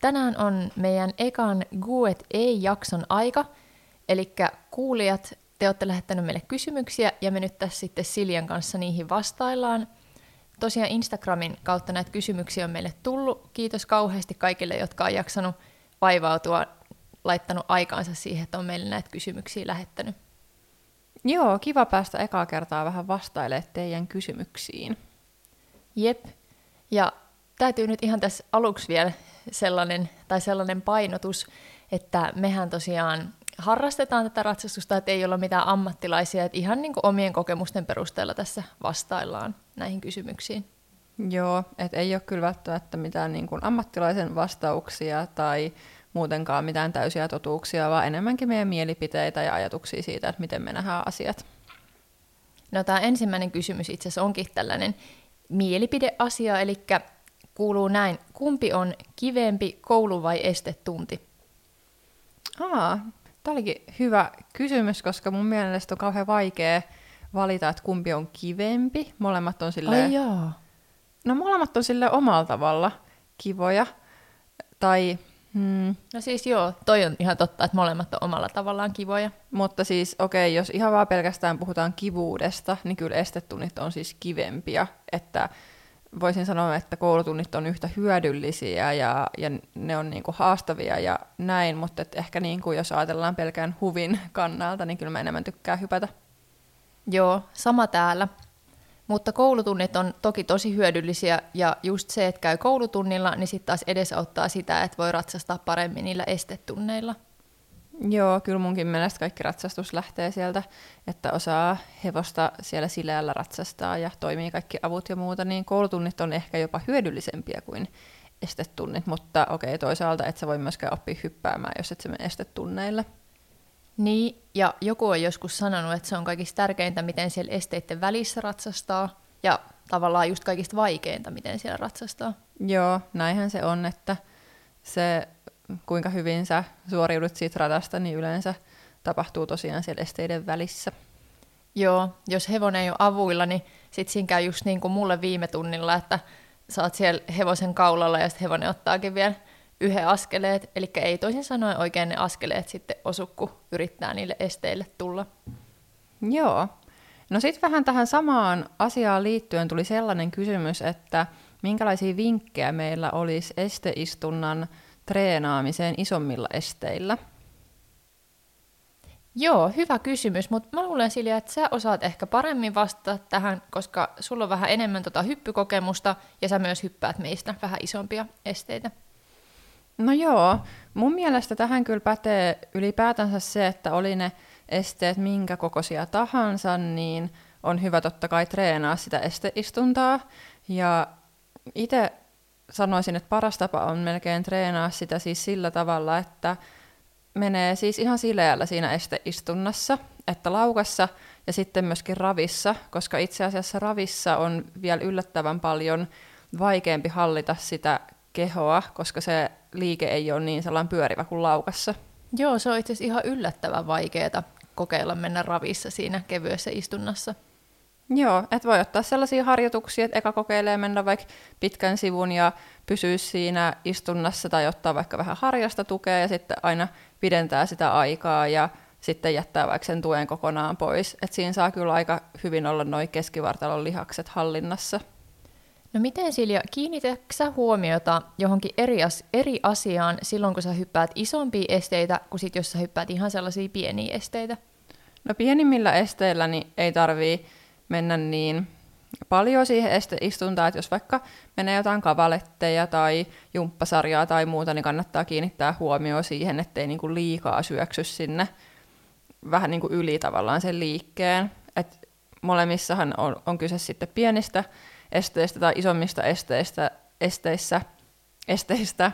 Tänään on meidän ekan Guet ei-jakson aika, eli kuulijat, te olette lähettänyt meille kysymyksiä ja me nyt tässä sitten Siljan kanssa niihin vastaillaan. Tosiaan Instagramin kautta näitä kysymyksiä on meille tullut. Kiitos kauheasti kaikille, jotka on jaksanut vaivautua, laittanut aikaansa siihen, että on meille näitä kysymyksiä lähettänyt. Joo, kiva päästä ekaa kertaa vähän vastailemaan teidän kysymyksiin. Jep. Ja täytyy nyt ihan tässä aluksi vielä sellainen, tai sellainen painotus, että mehän tosiaan harrastetaan tätä ratsastusta, että ei olla mitään ammattilaisia, että ihan niin kuin omien kokemusten perusteella tässä vastaillaan näihin kysymyksiin. Joo, että ei ole kyllä välttämättä mitään niin kuin ammattilaisen vastauksia tai muutenkaan mitään täysiä totuuksia, vaan enemmänkin meidän mielipiteitä ja ajatuksia siitä, että miten me nähdään asiat. No tämä ensimmäinen kysymys itse asiassa onkin tällainen mielipideasia, eli kuuluu näin. Kumpi on kivempi, koulu vai estetunti? Aa, tämä olikin hyvä kysymys, koska mun mielestä on kauhean vaikea valita, että kumpi on kivempi. Molemmat on silleen... Ai jaa. No molemmat on sille omalla tavalla kivoja. Tai, hmm, No siis joo, toi on ihan totta, että molemmat on omalla tavallaan kivoja. mutta siis okei, jos ihan vaan pelkästään puhutaan kivuudesta, niin kyllä estetunnit on siis kivempiä. Että voisin sanoa, että koulutunnit on yhtä hyödyllisiä ja, ja ne on niinku haastavia ja näin, mutta et ehkä niinku, jos ajatellaan pelkään huvin kannalta, niin kyllä mä enemmän tykkään hypätä. Joo, sama täällä. Mutta koulutunnit on toki tosi hyödyllisiä ja just se, että käy koulutunnilla, niin sitten taas edesauttaa sitä, että voi ratsastaa paremmin niillä estetunneilla. Joo, kyllä munkin mielestä kaikki ratsastus lähtee sieltä, että osaa hevosta siellä sileällä ratsastaa ja toimii kaikki avut ja muuta, niin koulutunnit on ehkä jopa hyödyllisempiä kuin estetunnit, mutta okei, toisaalta et sä voi myöskään oppia hyppäämään, jos et sä mene estetunneille. Niin, ja joku on joskus sanonut, että se on kaikista tärkeintä, miten siellä esteiden välissä ratsastaa, ja tavallaan just kaikista vaikeinta, miten siellä ratsastaa. Joo, näinhän se on, että se kuinka hyvin sä suoriudut siitä radasta, niin yleensä tapahtuu tosiaan siellä esteiden välissä. Joo, jos hevonen ei ole avuilla, niin sit siinä käy just niin kuin mulle viime tunnilla, että sä oot siellä hevosen kaulalla ja sitten hevonen ottaakin vielä yhden askeleet, eli ei toisin sanoen oikein ne askeleet sitten osu, kun yrittää niille esteille tulla. Joo. No sitten vähän tähän samaan asiaan liittyen tuli sellainen kysymys, että minkälaisia vinkkejä meillä olisi esteistunnan treenaamiseen isommilla esteillä? Joo, hyvä kysymys, mutta mä luulen Silja, että sä osaat ehkä paremmin vastata tähän, koska sulla on vähän enemmän tota hyppykokemusta ja sä myös hyppäät meistä vähän isompia esteitä. No joo, mun mielestä tähän kyllä pätee ylipäätänsä se, että oli ne esteet minkä kokoisia tahansa, niin on hyvä totta kai treenaa sitä esteistuntaa. Ja itse sanoisin, että paras tapa on melkein treenaa sitä siis sillä tavalla, että menee siis ihan sileällä siinä esteistunnassa, että laukassa ja sitten myöskin ravissa, koska itse asiassa ravissa on vielä yllättävän paljon vaikeampi hallita sitä kehoa, koska se liike ei ole niin sellainen pyörivä kuin laukassa. Joo, se on itse asiassa ihan yllättävän vaikeaa kokeilla mennä ravissa siinä kevyessä istunnassa. Joo, että voi ottaa sellaisia harjoituksia, että eka kokeilee mennä vaikka pitkän sivun ja pysyä siinä istunnassa tai ottaa vaikka vähän harjasta tukea ja sitten aina pidentää sitä aikaa ja sitten jättää vaikka sen tuen kokonaan pois. Et siinä saa kyllä aika hyvin olla noin keskivartalon lihakset hallinnassa. No miten Silja, kiinnitätkö sä huomiota johonkin eri, as- eri asiaan silloin, kun sä hyppäät isompia esteitä, kuin sit, jos sä hyppäät ihan sellaisia pieniä esteitä? No pienimmillä esteillä niin ei tarvii mennä niin paljon siihen esteistuntaan, että jos vaikka menee jotain kavaletteja tai jumppasarjaa tai muuta, niin kannattaa kiinnittää huomioon siihen, ettei niinku liikaa syöksy sinne vähän niinku yli tavallaan sen liikkeen. Et molemmissahan on, on kyse sitten pienistä esteistä tai isommista esteistä, esteissä, esteistä,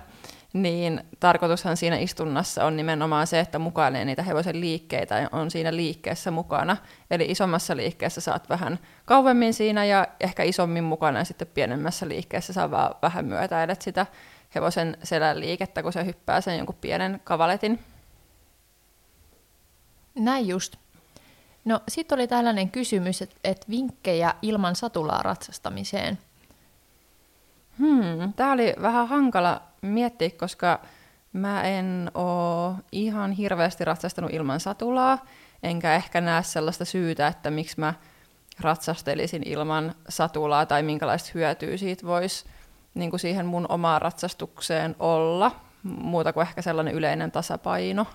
niin tarkoitushan siinä istunnassa on nimenomaan se, että mukailee niitä hevosen liikkeitä ja on siinä liikkeessä mukana. Eli isommassa liikkeessä saat vähän kauemmin siinä ja ehkä isommin mukana ja sitten pienemmässä liikkeessä saa vaan vähän myötäilet sitä hevosen selän liikettä, kun se hyppää sen jonkun pienen kavaletin. Näin just. No sitten oli tällainen kysymys, että et vinkkejä ilman satulaa ratsastamiseen. Hmm, tämä oli vähän hankala miettiä, koska mä en oo ihan hirveästi ratsastanut ilman satulaa, enkä ehkä näe sellaista syytä, että miksi mä ratsastelisin ilman satulaa tai minkälaista hyötyä siitä voisi niin kuin siihen mun omaan ratsastukseen olla, muuta kuin ehkä sellainen yleinen tasapaino.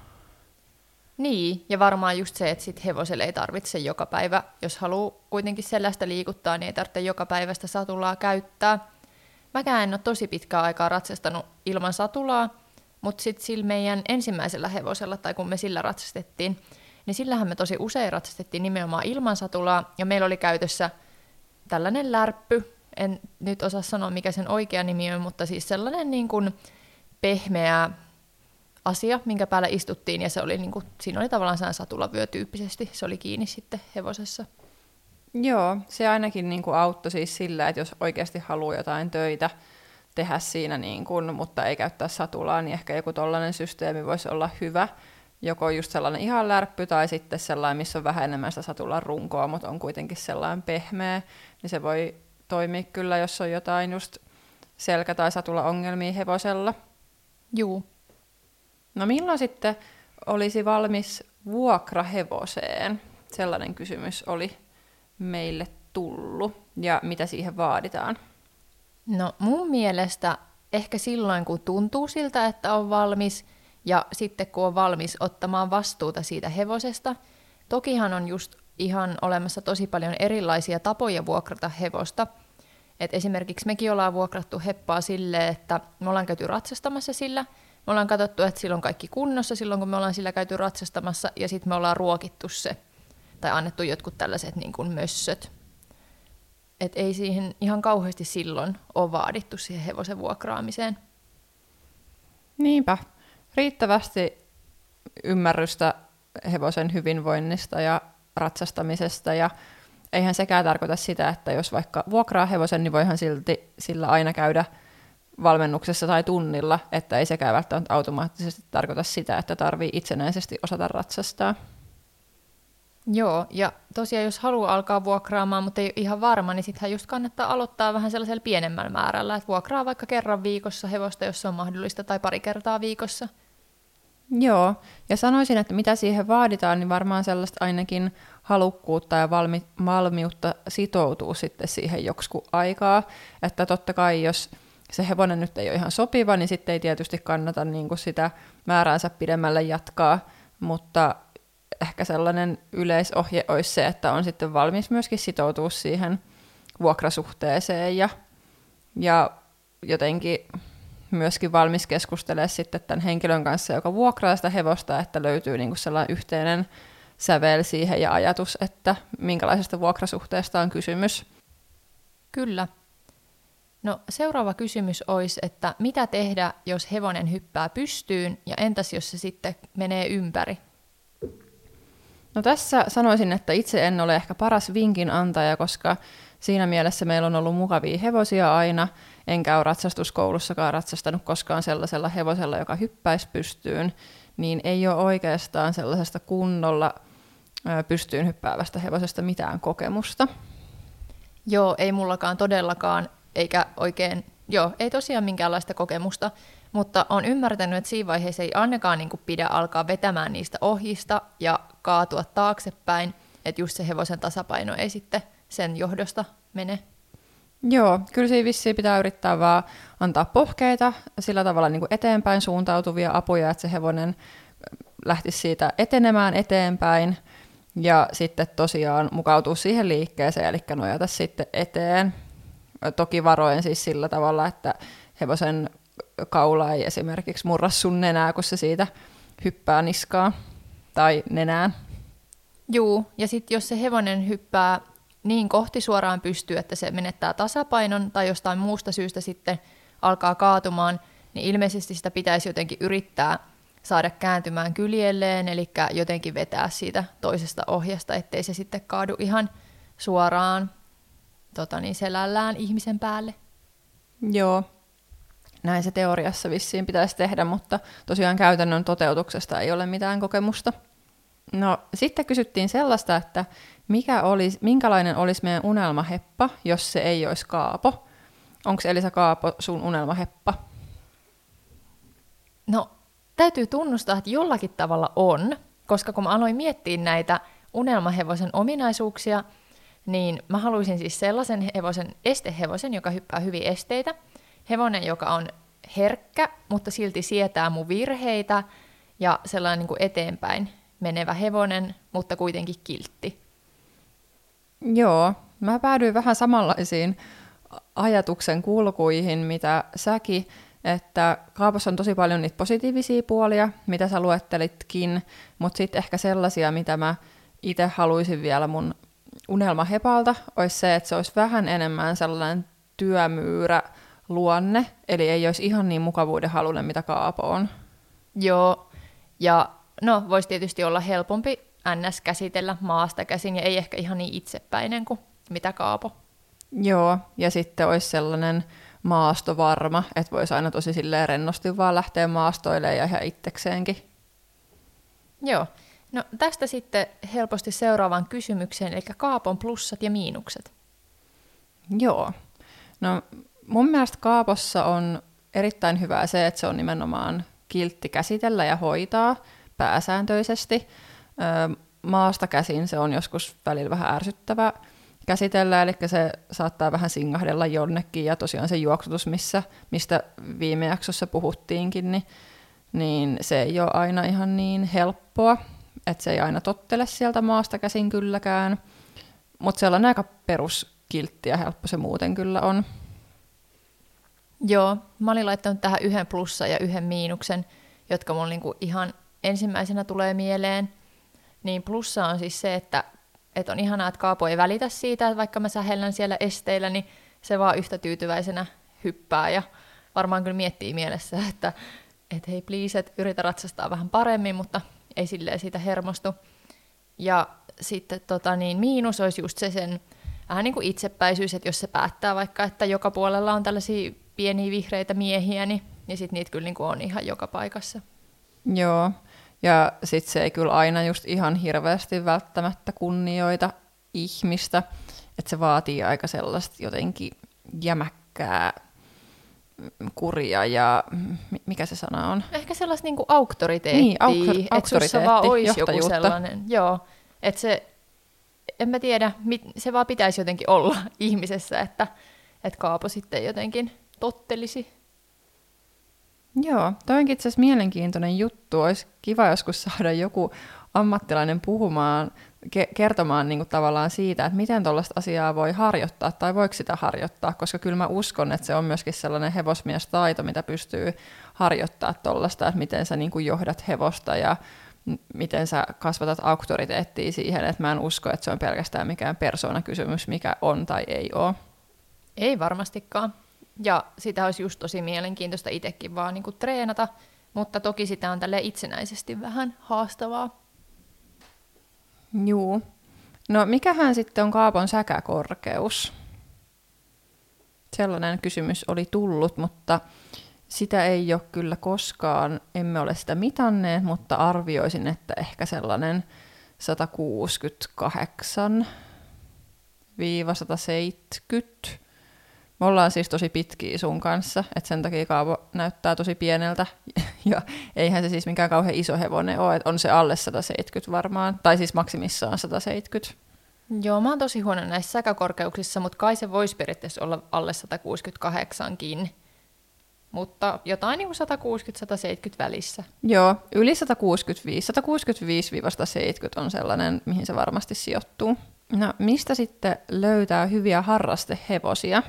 Niin, ja varmaan just se, että sit hevoselle ei tarvitse joka päivä, jos haluaa kuitenkin sellaista liikuttaa, niin ei tarvitse joka päivästä satulaa käyttää. Mäkään en ole tosi pitkää aikaa ratsastanut ilman satulaa, mutta sitten sillä meidän ensimmäisellä hevosella, tai kun me sillä ratsastettiin, niin sillähän me tosi usein ratsastettiin nimenomaan ilman satulaa, ja meillä oli käytössä tällainen lärppy, en nyt osaa sanoa mikä sen oikea nimi on, mutta siis sellainen niin kuin pehmeä asia, minkä päällä istuttiin, ja se oli niin kuin, siinä oli tavallaan satulavyö tyyppisesti, se oli kiinni sitten hevosessa. Joo, se ainakin niin kuin auttoi siis sillä, että jos oikeasti haluaa jotain töitä tehdä siinä, niin kuin, mutta ei käyttää satulaa, niin ehkä joku tollainen systeemi voisi olla hyvä. Joko just sellainen ihan lärppy tai sitten sellainen, missä on vähän enemmän sitä satulan runkoa, mutta on kuitenkin sellainen pehmeä, niin se voi toimia kyllä, jos on jotain just selkä- tai satula-ongelmia hevosella. Juu. No milloin sitten olisi valmis vuokrahevoseen? Sellainen kysymys oli meille tullut ja mitä siihen vaaditaan? No mun mielestä ehkä silloin, kun tuntuu siltä, että on valmis, ja sitten kun on valmis ottamaan vastuuta siitä hevosesta. Tokihan on just ihan olemassa tosi paljon erilaisia tapoja vuokrata hevosta. Et esimerkiksi mekin ollaan vuokrattu heppaa silleen, että me ollaan käyty ratsastamassa sillä. Me ollaan katsottu, että sillä on kaikki kunnossa silloin, kun me ollaan sillä käyty ratsastamassa, ja sitten me ollaan ruokittu se tai annettu jotkut tällaiset niin kuin mössöt. Et ei siihen ihan kauheasti silloin ole vaadittu siihen hevosen vuokraamiseen. Niinpä. Riittävästi ymmärrystä hevosen hyvinvoinnista ja ratsastamisesta ja eihän sekään tarkoita sitä, että jos vaikka vuokraa hevosen, niin voihan silti sillä aina käydä valmennuksessa tai tunnilla, että ei sekään välttämättä automaattisesti tarkoita sitä, että tarvii itsenäisesti osata ratsastaa. Joo, ja tosiaan jos haluaa alkaa vuokraamaan, mutta ei ole ihan varma, niin sittenhän just kannattaa aloittaa vähän sellaisella pienemmällä määrällä, että vuokraa vaikka kerran viikossa hevosta, jos se on mahdollista, tai pari kertaa viikossa. Joo, ja sanoisin, että mitä siihen vaaditaan, niin varmaan sellaista ainakin halukkuutta ja valmi- valmiutta sitoutuu sitten siihen joksikin aikaa. Että totta kai, jos se hevonen nyt ei ole ihan sopiva, niin sitten ei tietysti kannata niin kuin sitä määräänsä pidemmälle jatkaa, mutta ehkä sellainen yleisohje olisi se, että on sitten valmis myöskin sitoutua siihen vuokrasuhteeseen ja, ja jotenkin myöskin valmis keskustelemaan sitten tämän henkilön kanssa, joka vuokraa sitä hevosta, että löytyy niin kuin sellainen yhteinen sävel siihen ja ajatus, että minkälaisesta vuokrasuhteesta on kysymys. Kyllä. No seuraava kysymys olisi, että mitä tehdä, jos hevonen hyppää pystyyn ja entäs jos se sitten menee ympäri? No tässä sanoisin, että itse en ole ehkä paras vinkin antaja, koska siinä mielessä meillä on ollut mukavia hevosia aina, enkä ole ratsastuskoulussakaan ratsastanut koskaan sellaisella hevosella, joka hyppäisi pystyyn, niin ei ole oikeastaan sellaisesta kunnolla pystyyn hyppäävästä hevosesta mitään kokemusta. Joo, ei mullakaan todellakaan, eikä oikein, joo, ei tosiaan minkäänlaista kokemusta, mutta on ymmärtänyt, että siinä vaiheessa ei ainakaan niin kuin pidä alkaa vetämään niistä ohjista ja kaatua taaksepäin, että just se hevosen tasapaino ei sitten sen johdosta mene. Joo, kyllä siinä vissiin pitää yrittää vaan antaa pohkeita, sillä tavalla niin kuin eteenpäin suuntautuvia apuja, että se hevonen lähtisi siitä etenemään eteenpäin ja sitten tosiaan mukautuu siihen liikkeeseen, eli nojata sitten eteen. Toki varoen siis sillä tavalla, että hevosen kaula ei esimerkiksi murra sun nenää, kun se siitä hyppää niskaa tai nenään. Juu, ja sitten jos se hevonen hyppää niin kohti suoraan pystyy, että se menettää tasapainon tai jostain muusta syystä sitten alkaa kaatumaan, niin ilmeisesti sitä pitäisi jotenkin yrittää saada kääntymään kyljelleen, eli jotenkin vetää siitä toisesta ohjasta, ettei se sitten kaadu ihan suoraan tota niin, selällään ihmisen päälle. Joo, näin se teoriassa vissiin pitäisi tehdä, mutta tosiaan käytännön toteutuksesta ei ole mitään kokemusta. No sitten kysyttiin sellaista, että mikä olisi, minkälainen olisi meidän unelmaheppa, jos se ei olisi Kaapo. Onko Elisa Kaapo sun unelmaheppa? No, täytyy tunnustaa, että jollakin tavalla on, koska kun mä aloin miettiä näitä unelmahevosen ominaisuuksia, niin mä haluaisin siis sellaisen hevosen, estehevosen, joka hyppää hyvin esteitä, hevonen, joka on herkkä, mutta silti sietää mun virheitä, ja sellainen niin kuin eteenpäin menevä hevonen, mutta kuitenkin kiltti. Joo, mä päädyin vähän samanlaisiin ajatuksen kulkuihin, mitä säkin, että Kaapossa on tosi paljon niitä positiivisia puolia, mitä sä luettelitkin, mutta sitten ehkä sellaisia, mitä mä itse haluaisin vielä mun unelmahepalta, olisi se, että se olisi vähän enemmän sellainen työmyyrä luonne, eli ei olisi ihan niin mukavuuden halunen, mitä Kaapo on. Joo, ja no voisi tietysti olla helpompi ns. käsitellä maasta käsin, ja ei ehkä ihan niin itsepäinen kuin mitä Kaapo. Joo, ja sitten olisi sellainen maastovarma, että voisi aina tosi silleen rennosti vaan lähteä maastoilemaan ja ihan itsekseenkin. Joo. No tästä sitten helposti seuraavaan kysymykseen, eli Kaapon plussat ja miinukset. Joo. No mun mielestä Kaapossa on erittäin hyvää se, että se on nimenomaan kiltti käsitellä ja hoitaa pääsääntöisesti. maasta käsin se on joskus välillä vähän ärsyttävä käsitellä, eli se saattaa vähän singahdella jonnekin, ja tosiaan se juoksutus, missä, mistä viime jaksossa puhuttiinkin, niin, niin se ei ole aina ihan niin helppoa, että se ei aina tottele sieltä maasta käsin kylläkään, mutta sellainen aika peruskiltti ja helppo se muuten kyllä on. Joo, mä olin laittanut tähän yhden plussa ja yhden miinuksen, jotka mun niinku ihan ensimmäisenä tulee mieleen. Niin plussa on siis se, että, että on ihanaa, että Kaapo ei välitä siitä, että vaikka mä sähellän siellä esteillä, niin se vaan yhtä tyytyväisenä hyppää ja varmaan kyllä miettii mielessä, että et hei please, että yritä ratsastaa vähän paremmin, mutta ei silleen siitä hermostu. Ja sitten tota, niin miinus olisi just se sen vähän niin kuin itsepäisyys, että jos se päättää vaikka, että joka puolella on tällaisia pieniä vihreitä miehiä, niin, niin sitten niitä kyllä niin kuin on ihan joka paikassa. Joo, ja sitten se ei kyllä aina just ihan hirveästi välttämättä kunnioita ihmistä, että se vaatii aika sellaista jotenkin jämäkkää kuria ja mikä se sana on? Ehkä sellaista niinku auktoriteettia, niin, auk- että sussa vaan olisi joku sellainen. Joo, että se, en mä tiedä, se vaan pitäisi jotenkin olla ihmisessä, että, että Kaapo sitten jotenkin tottelisi. Joo, toi onkin itse asiassa mielenkiintoinen juttu. Olisi kiva joskus saada joku ammattilainen puhumaan, ke- kertomaan niin kuin tavallaan siitä, että miten tuollaista asiaa voi harjoittaa tai voiko sitä harjoittaa, koska kyllä mä uskon, että se on myöskin sellainen hevosmiestaito, mitä pystyy harjoittaa tuollaista, että miten sä niin kuin johdat hevosta ja miten sä kasvatat auktoriteettia siihen, että mä en usko, että se on pelkästään mikään persoonakysymys, mikä on tai ei ole. Ei varmastikaan. Ja sitä olisi just tosi mielenkiintoista itsekin vaan niin kuin treenata, mutta toki sitä on tälle itsenäisesti vähän haastavaa. Juu. No mikähän sitten on kaapon säkäkorkeus? Sellainen kysymys oli tullut, mutta sitä ei ole kyllä koskaan, emme ole sitä mitanneet, mutta arvioisin, että ehkä sellainen 168 170 me ollaan siis tosi pitkiä sun kanssa, että sen takia Kaavo näyttää tosi pieneltä. Ja eihän se siis mikään kauhean iso hevonen ole, että on se alle 170 varmaan, tai siis maksimissaan 170. Joo, mä oon tosi huono näissä säkäkorkeuksissa, mutta kai se voisi periaatteessa olla alle 168kin. Mutta jotain niin kuin 160-170 välissä. Joo, yli 165, 165-170 on sellainen, mihin se varmasti sijoittuu. No, mistä sitten löytää hyviä harrastehevosia?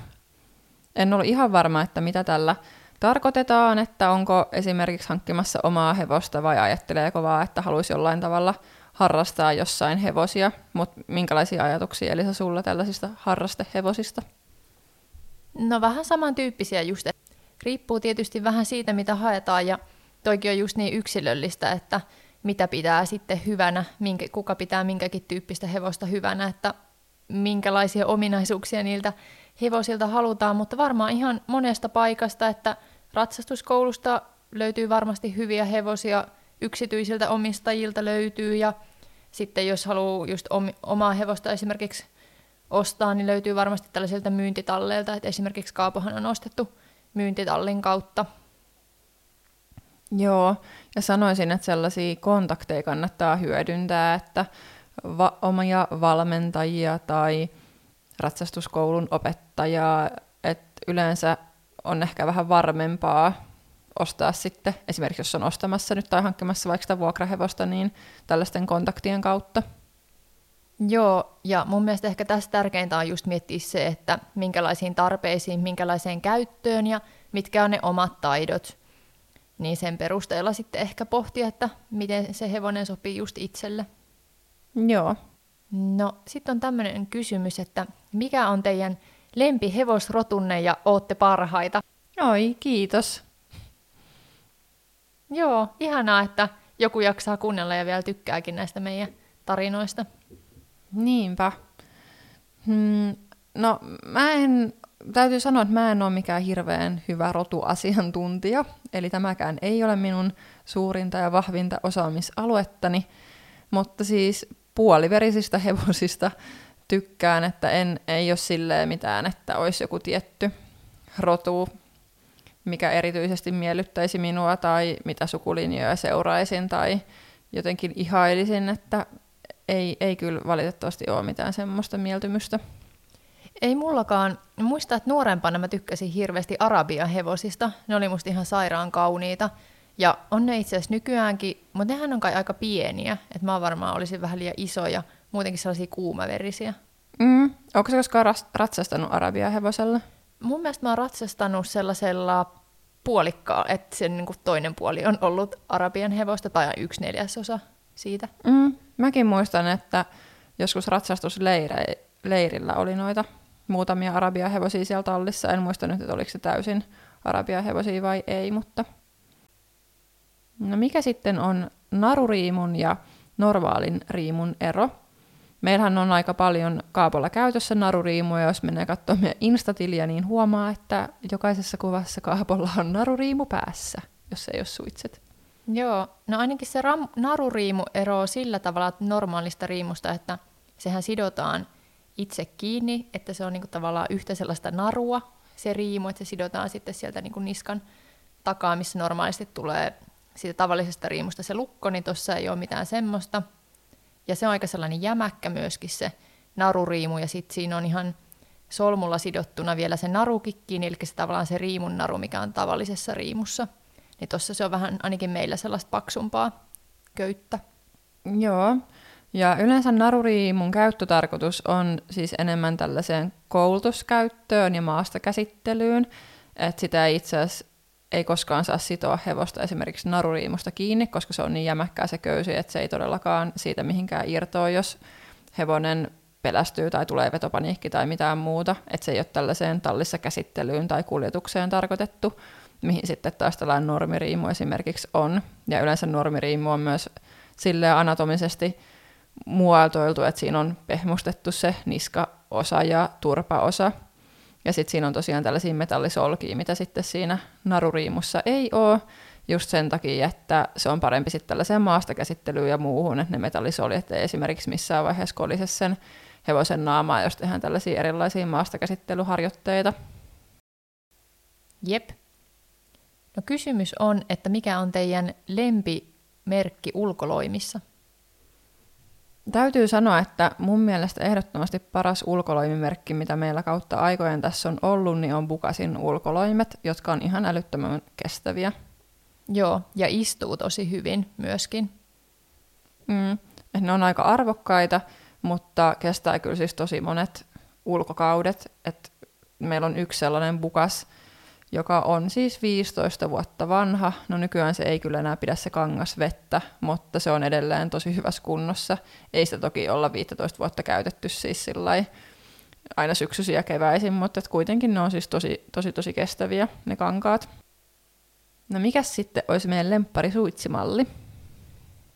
En ollut ihan varma, että mitä tällä tarkoitetaan, että onko esimerkiksi hankkimassa omaa hevosta vai ajatteleeko vaan, että haluaisi jollain tavalla harrastaa jossain hevosia, mutta minkälaisia ajatuksia Elisa sulla tällaisista harrastehevosista? No vähän samantyyppisiä just, riippuu tietysti vähän siitä, mitä haetaan ja toikin on just niin yksilöllistä, että mitä pitää sitten hyvänä, minkä, kuka pitää minkäkin tyyppistä hevosta hyvänä, että minkälaisia ominaisuuksia niiltä hevosilta halutaan, mutta varmaan ihan monesta paikasta, että ratsastuskoulusta löytyy varmasti hyviä hevosia, yksityisiltä omistajilta löytyy ja sitten jos haluaa just omaa hevosta esimerkiksi ostaa, niin löytyy varmasti tällaisilta myyntitalleilta, että esimerkiksi Kaapohan on ostettu myyntitallin kautta. Joo, ja sanoisin, että sellaisia kontakteja kannattaa hyödyntää, että va- omia valmentajia tai ratsastuskoulun opettajaa, että yleensä on ehkä vähän varmempaa ostaa sitten, esimerkiksi jos on ostamassa nyt tai hankkimassa vaikka sitä vuokrahevosta, niin tällaisten kontaktien kautta. Joo, ja mun mielestä ehkä tässä tärkeintä on just miettiä se, että minkälaisiin tarpeisiin, minkälaiseen käyttöön ja mitkä on ne omat taidot. Niin sen perusteella sitten ehkä pohtia, että miten se hevonen sopii just itselle. Joo. No, sitten on tämmöinen kysymys, että mikä on teidän lempihevosrotunne ja ootte parhaita? Oi, kiitos. Joo, ihanaa, että joku jaksaa kuunnella ja vielä tykkääkin näistä meidän tarinoista. Niinpä. Hmm, no, mä en, täytyy sanoa, että mä en ole mikään hirveän hyvä rotuasiantuntija, eli tämäkään ei ole minun suurinta ja vahvinta osaamisaluettani, mutta siis puoliverisistä hevosista tykkään, että en, ei ole silleen mitään, että olisi joku tietty rotu, mikä erityisesti miellyttäisi minua tai mitä sukulinjoja seuraisin tai jotenkin ihailisin, että ei, ei kyllä valitettavasti ole mitään semmoista mieltymystä. Ei mullakaan. Muistan, että nuorempana mä tykkäsin hirveästi Arabian hevosista. Ne oli musta ihan sairaan kauniita. Ja on ne itse asiassa nykyäänkin, mutta nehän on kai aika pieniä. Että mä varmaan olisin vähän liian isoja, muutenkin sellaisia kuumaverisiä. Mm. Onko se koskaan ratsastanut Arabian hevosella? Mun mielestä mä oon ratsastanut sellaisella puolikkaa, että sen niin toinen puoli on ollut Arabian hevosta tai yksi neljäsosa siitä. Mm. Mäkin muistan, että joskus ratsastusleirillä oli noita muutamia Arabian hevosia siellä tallissa. En muista nyt, että oliko se täysin Arabian hevosia vai ei, mutta... No mikä sitten on naruriimun ja normaalin riimun ero? Meillähän on aika paljon kaapolla käytössä naruriimuja, jos menee katsomaan meidän Instatiliä, niin huomaa, että jokaisessa kuvassa kaapolla on naruriimu päässä, jos ei ole suitset. Joo, no ainakin se ram- naruriimu eroaa sillä tavalla normaalista riimusta, että sehän sidotaan itse kiinni, että se on niinku tavallaan yhtä sellaista narua, se riimu, että se sidotaan sitten sieltä niinku niskan takaa, missä normaalisti tulee siitä tavallisesta riimusta se lukko, niin tuossa ei ole mitään semmoista. Ja se on aika sellainen jämäkkä myöskin se naruriimu, ja sitten siinä on ihan solmulla sidottuna vielä se narukikkiin, eli se tavallaan se riimun naru, mikä on tavallisessa riimussa. Niin tuossa se on vähän ainakin meillä sellaista paksumpaa köyttä. Joo, ja yleensä naruriimun käyttötarkoitus on siis enemmän tällaiseen koulutuskäyttöön ja maastakäsittelyyn, että sitä ei itse asiassa ei koskaan saa sitoa hevosta esimerkiksi naruriimusta kiinni, koska se on niin jämäkkää se köysi, että se ei todellakaan siitä mihinkään irtoa, jos hevonen pelästyy tai tulee vetopaniikki tai mitään muuta, että se ei ole tällaiseen tallissa käsittelyyn tai kuljetukseen tarkoitettu, mihin sitten taas tällainen normiriimu esimerkiksi on. Ja yleensä normiriimu on myös sille anatomisesti muotoiltu, että siinä on pehmustettu se niskaosa ja turpaosa, ja sitten siinä on tosiaan tällaisia metallisolkia, mitä sitten siinä naruriimussa ei ole, just sen takia, että se on parempi sitten tällaiseen maastakäsittelyyn ja muuhun, että ne metallisoljet ei esimerkiksi missään vaiheessa kolise sen hevosen naamaa, jos tehdään tällaisia erilaisia maastakäsittelyharjoitteita. Jep. No kysymys on, että mikä on teidän lempimerkki ulkoloimissa? Täytyy sanoa, että mun mielestä ehdottomasti paras ulkoloimimerkki, mitä meillä kautta aikojen tässä on ollut, niin on Bukasin ulkoloimet, jotka on ihan älyttömän kestäviä. Joo, ja istuu tosi hyvin myöskin. Mm, ne on aika arvokkaita, mutta kestää kyllä siis tosi monet ulkokaudet. Et meillä on yksi sellainen Bukas, joka on siis 15 vuotta vanha. No nykyään se ei kyllä enää pidä se kangas vettä, mutta se on edelleen tosi hyvässä kunnossa. Ei sitä toki olla 15 vuotta käytetty siis aina syksyisiä ja keväisin, mutta et kuitenkin ne on siis tosi, tosi, tosi kestäviä, ne kankaat. No mikä sitten olisi meidän lemppari suitsimalli?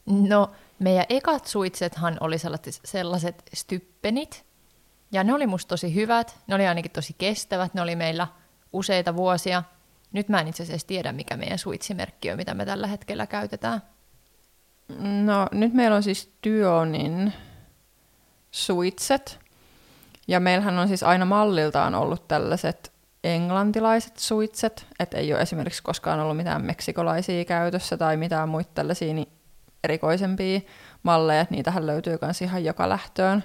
No, meidän ekat suitsethan oli sellaiset, sellaiset styppenit, ja ne oli musta tosi hyvät, ne oli ainakin tosi kestävät, ne oli meillä useita vuosia. Nyt mä en itse asiassa tiedä, mikä meidän suitsimerkki on, mitä me tällä hetkellä käytetään. No nyt meillä on siis Dyonin suitset, ja meillähän on siis aina malliltaan ollut tällaiset englantilaiset suitset, että ei ole esimerkiksi koskaan ollut mitään meksikolaisia käytössä tai mitään muita tällaisia niin erikoisempia malleja, niitähän löytyy myös ihan joka lähtöön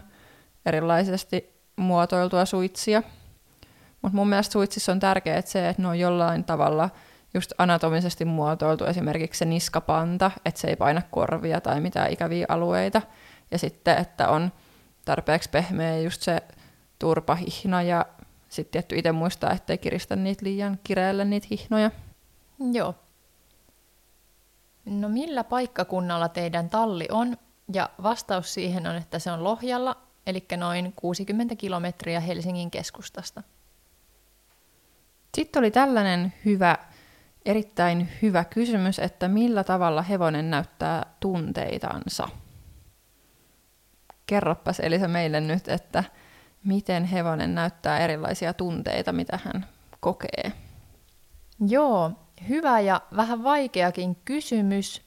erilaisesti muotoiltua suitsia. Mutta mun mielestä suitsissa on tärkeää se, että ne on jollain tavalla just anatomisesti muotoiltu esimerkiksi se niskapanta, että se ei paina korvia tai mitään ikäviä alueita. Ja sitten, että on tarpeeksi pehmeä just se turpahihna ja sitten tietty itse muistaa, ettei kiristä niitä liian kireelle niitä hihnoja. Joo. No millä paikkakunnalla teidän talli on? Ja vastaus siihen on, että se on Lohjalla, eli noin 60 kilometriä Helsingin keskustasta. Sitten oli tällainen hyvä, erittäin hyvä kysymys, että millä tavalla hevonen näyttää tunteitansa. Kerroppas Elisa meille nyt, että miten hevonen näyttää erilaisia tunteita, mitä hän kokee. Joo, hyvä ja vähän vaikeakin kysymys.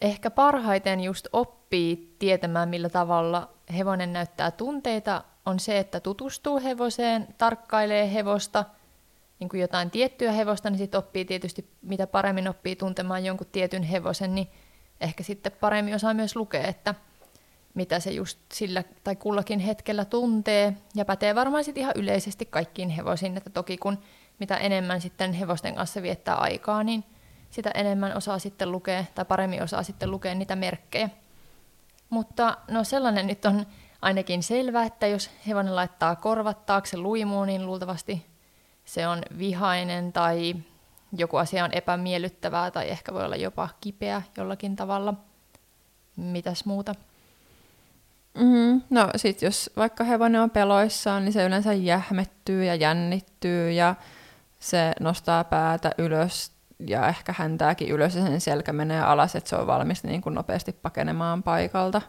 Ehkä parhaiten just oppii tietämään, millä tavalla hevonen näyttää tunteita, on se, että tutustuu hevoseen, tarkkailee hevosta, niin kuin jotain tiettyä hevosta, niin sitten oppii tietysti, mitä paremmin oppii tuntemaan jonkun tietyn hevosen, niin ehkä sitten paremmin osaa myös lukea, että mitä se just sillä tai kullakin hetkellä tuntee. Ja pätee varmaan sitten ihan yleisesti kaikkiin hevosiin, että toki kun mitä enemmän sitten hevosten kanssa viettää aikaa, niin sitä enemmän osaa sitten lukea, tai paremmin osaa sitten lukea niitä merkkejä. Mutta no sellainen nyt on ainakin selvä, että jos hevonen laittaa korvat taakse luimuun, niin luultavasti se on vihainen tai joku asia on epämiellyttävää tai ehkä voi olla jopa kipeä jollakin tavalla. Mitäs muuta? Mm, no sit jos vaikka hevonen on peloissaan, niin se yleensä jähmettyy ja jännittyy ja se nostaa päätä ylös ja ehkä häntääkin ylös ja sen selkä menee alas, että se on valmis niin kuin nopeasti pakenemaan paikalta.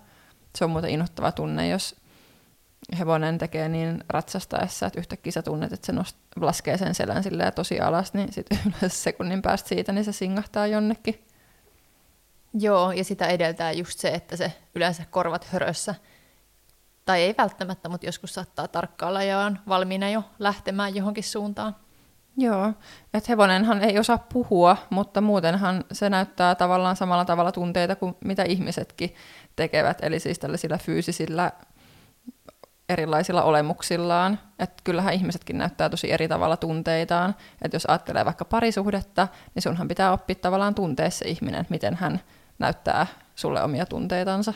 Se on muuten innoittava tunne, jos hevonen tekee niin ratsastaessa, että yhtäkkiä sä tunnet, että se nost- laskee sen selän tosi alas, niin sitten yleensä sekunnin päästä siitä, niin se singahtaa jonnekin. Joo, ja sitä edeltää just se, että se yleensä korvat hörössä, tai ei välttämättä, mutta joskus saattaa tarkkailla ja on valmiina jo lähtemään johonkin suuntaan. Joo, että hevonenhan ei osaa puhua, mutta muutenhan se näyttää tavallaan samalla tavalla tunteita kuin mitä ihmisetkin tekevät, eli siis tällaisilla fyysisillä erilaisilla olemuksillaan. Että kyllähän ihmisetkin näyttää tosi eri tavalla tunteitaan. Että jos ajattelee vaikka parisuhdetta, niin sunhan pitää oppia tavallaan tuntea se ihminen, miten hän näyttää sulle omia tunteitansa.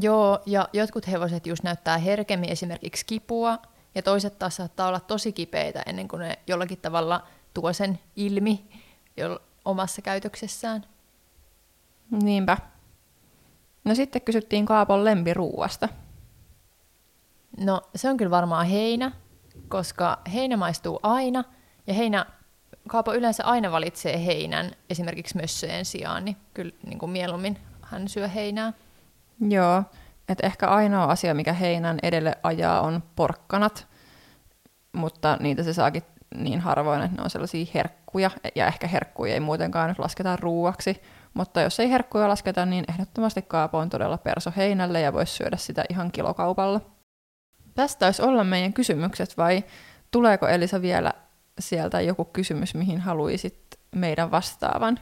Joo, ja jotkut hevoset just näyttää herkemmin esimerkiksi kipua, ja toiset taas saattaa olla tosi kipeitä ennen kuin ne jollakin tavalla tuo sen ilmi jo omassa käytöksessään. Niinpä. No sitten kysyttiin Kaapon lempiruuasta. No se on kyllä varmaan heinä, koska heinä maistuu aina, ja heinä, Kaapo yleensä aina valitsee heinän esimerkiksi mössöjen sijaan, niin kyllä niin kuin mieluummin hän syö heinää. Joo, että ehkä ainoa asia, mikä heinän edelle ajaa, on porkkanat, mutta niitä se saakin niin harvoin, että ne on sellaisia herkkuja, ja ehkä herkkuja ei muutenkaan nyt lasketa ruuaksi, mutta jos ei herkkuja lasketa, niin ehdottomasti kaapo on todella perso heinälle ja voisi syödä sitä ihan kilokaupalla. Tästä taisi olla meidän kysymykset, vai tuleeko Elisa vielä sieltä joku kysymys, mihin haluaisit meidän vastaavan?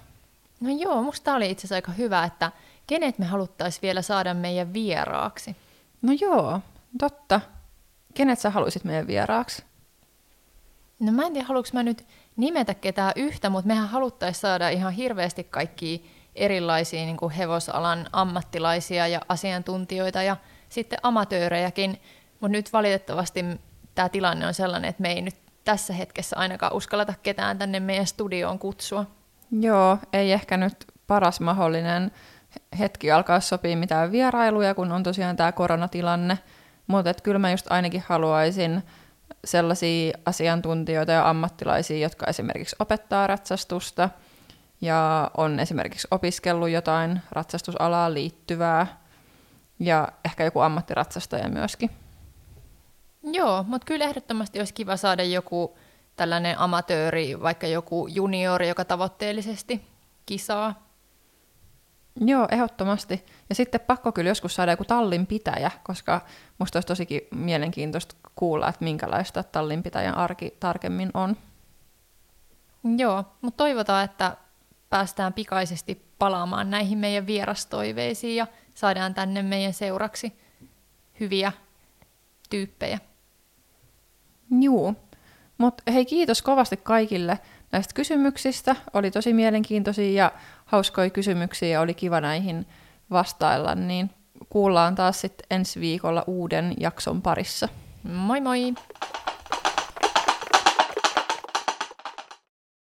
No joo, musta oli itse asiassa aika hyvä, että kenet me haluttaisiin vielä saada meidän vieraaksi? No joo, totta. Kenet sä haluaisit meidän vieraaksi? No mä en tiedä, haluanko mä nyt nimetä ketään yhtä, mutta mehän haluttaisiin saada ihan hirveästi kaikki erilaisia niin kuin hevosalan ammattilaisia ja asiantuntijoita ja sitten amatöörejäkin, mutta nyt valitettavasti tämä tilanne on sellainen, että me ei nyt tässä hetkessä ainakaan uskalleta ketään tänne meidän studioon kutsua. Joo, ei ehkä nyt paras mahdollinen hetki alkaa sopia mitään vierailuja, kun on tosiaan tämä koronatilanne, Mutta kyllä mä just ainakin haluaisin sellaisia asiantuntijoita ja ammattilaisia, jotka esimerkiksi opettaa ratsastusta ja on esimerkiksi opiskellut jotain ratsastusalaan liittyvää ja ehkä joku ammattiratsastaja myöskin. Joo, mutta kyllä ehdottomasti olisi kiva saada joku tällainen amatööri, vaikka joku juniori, joka tavoitteellisesti kisaa. Joo, ehdottomasti. Ja sitten pakko kyllä joskus saada joku tallinpitäjä, koska musta olisi tosikin mielenkiintoista kuulla, että minkälaista tallinpitäjän arki tarkemmin on. Joo, mutta toivotaan, että päästään pikaisesti palaamaan näihin meidän vierastoiveisiin ja saadaan tänne meidän seuraksi hyviä tyyppejä. Joo, mutta hei kiitos kovasti kaikille näistä kysymyksistä. Oli tosi mielenkiintoisia ja hauskoja kysymyksiä ja oli kiva näihin vastailla, niin kuullaan taas sitten ensi viikolla uuden jakson parissa. Moi moi!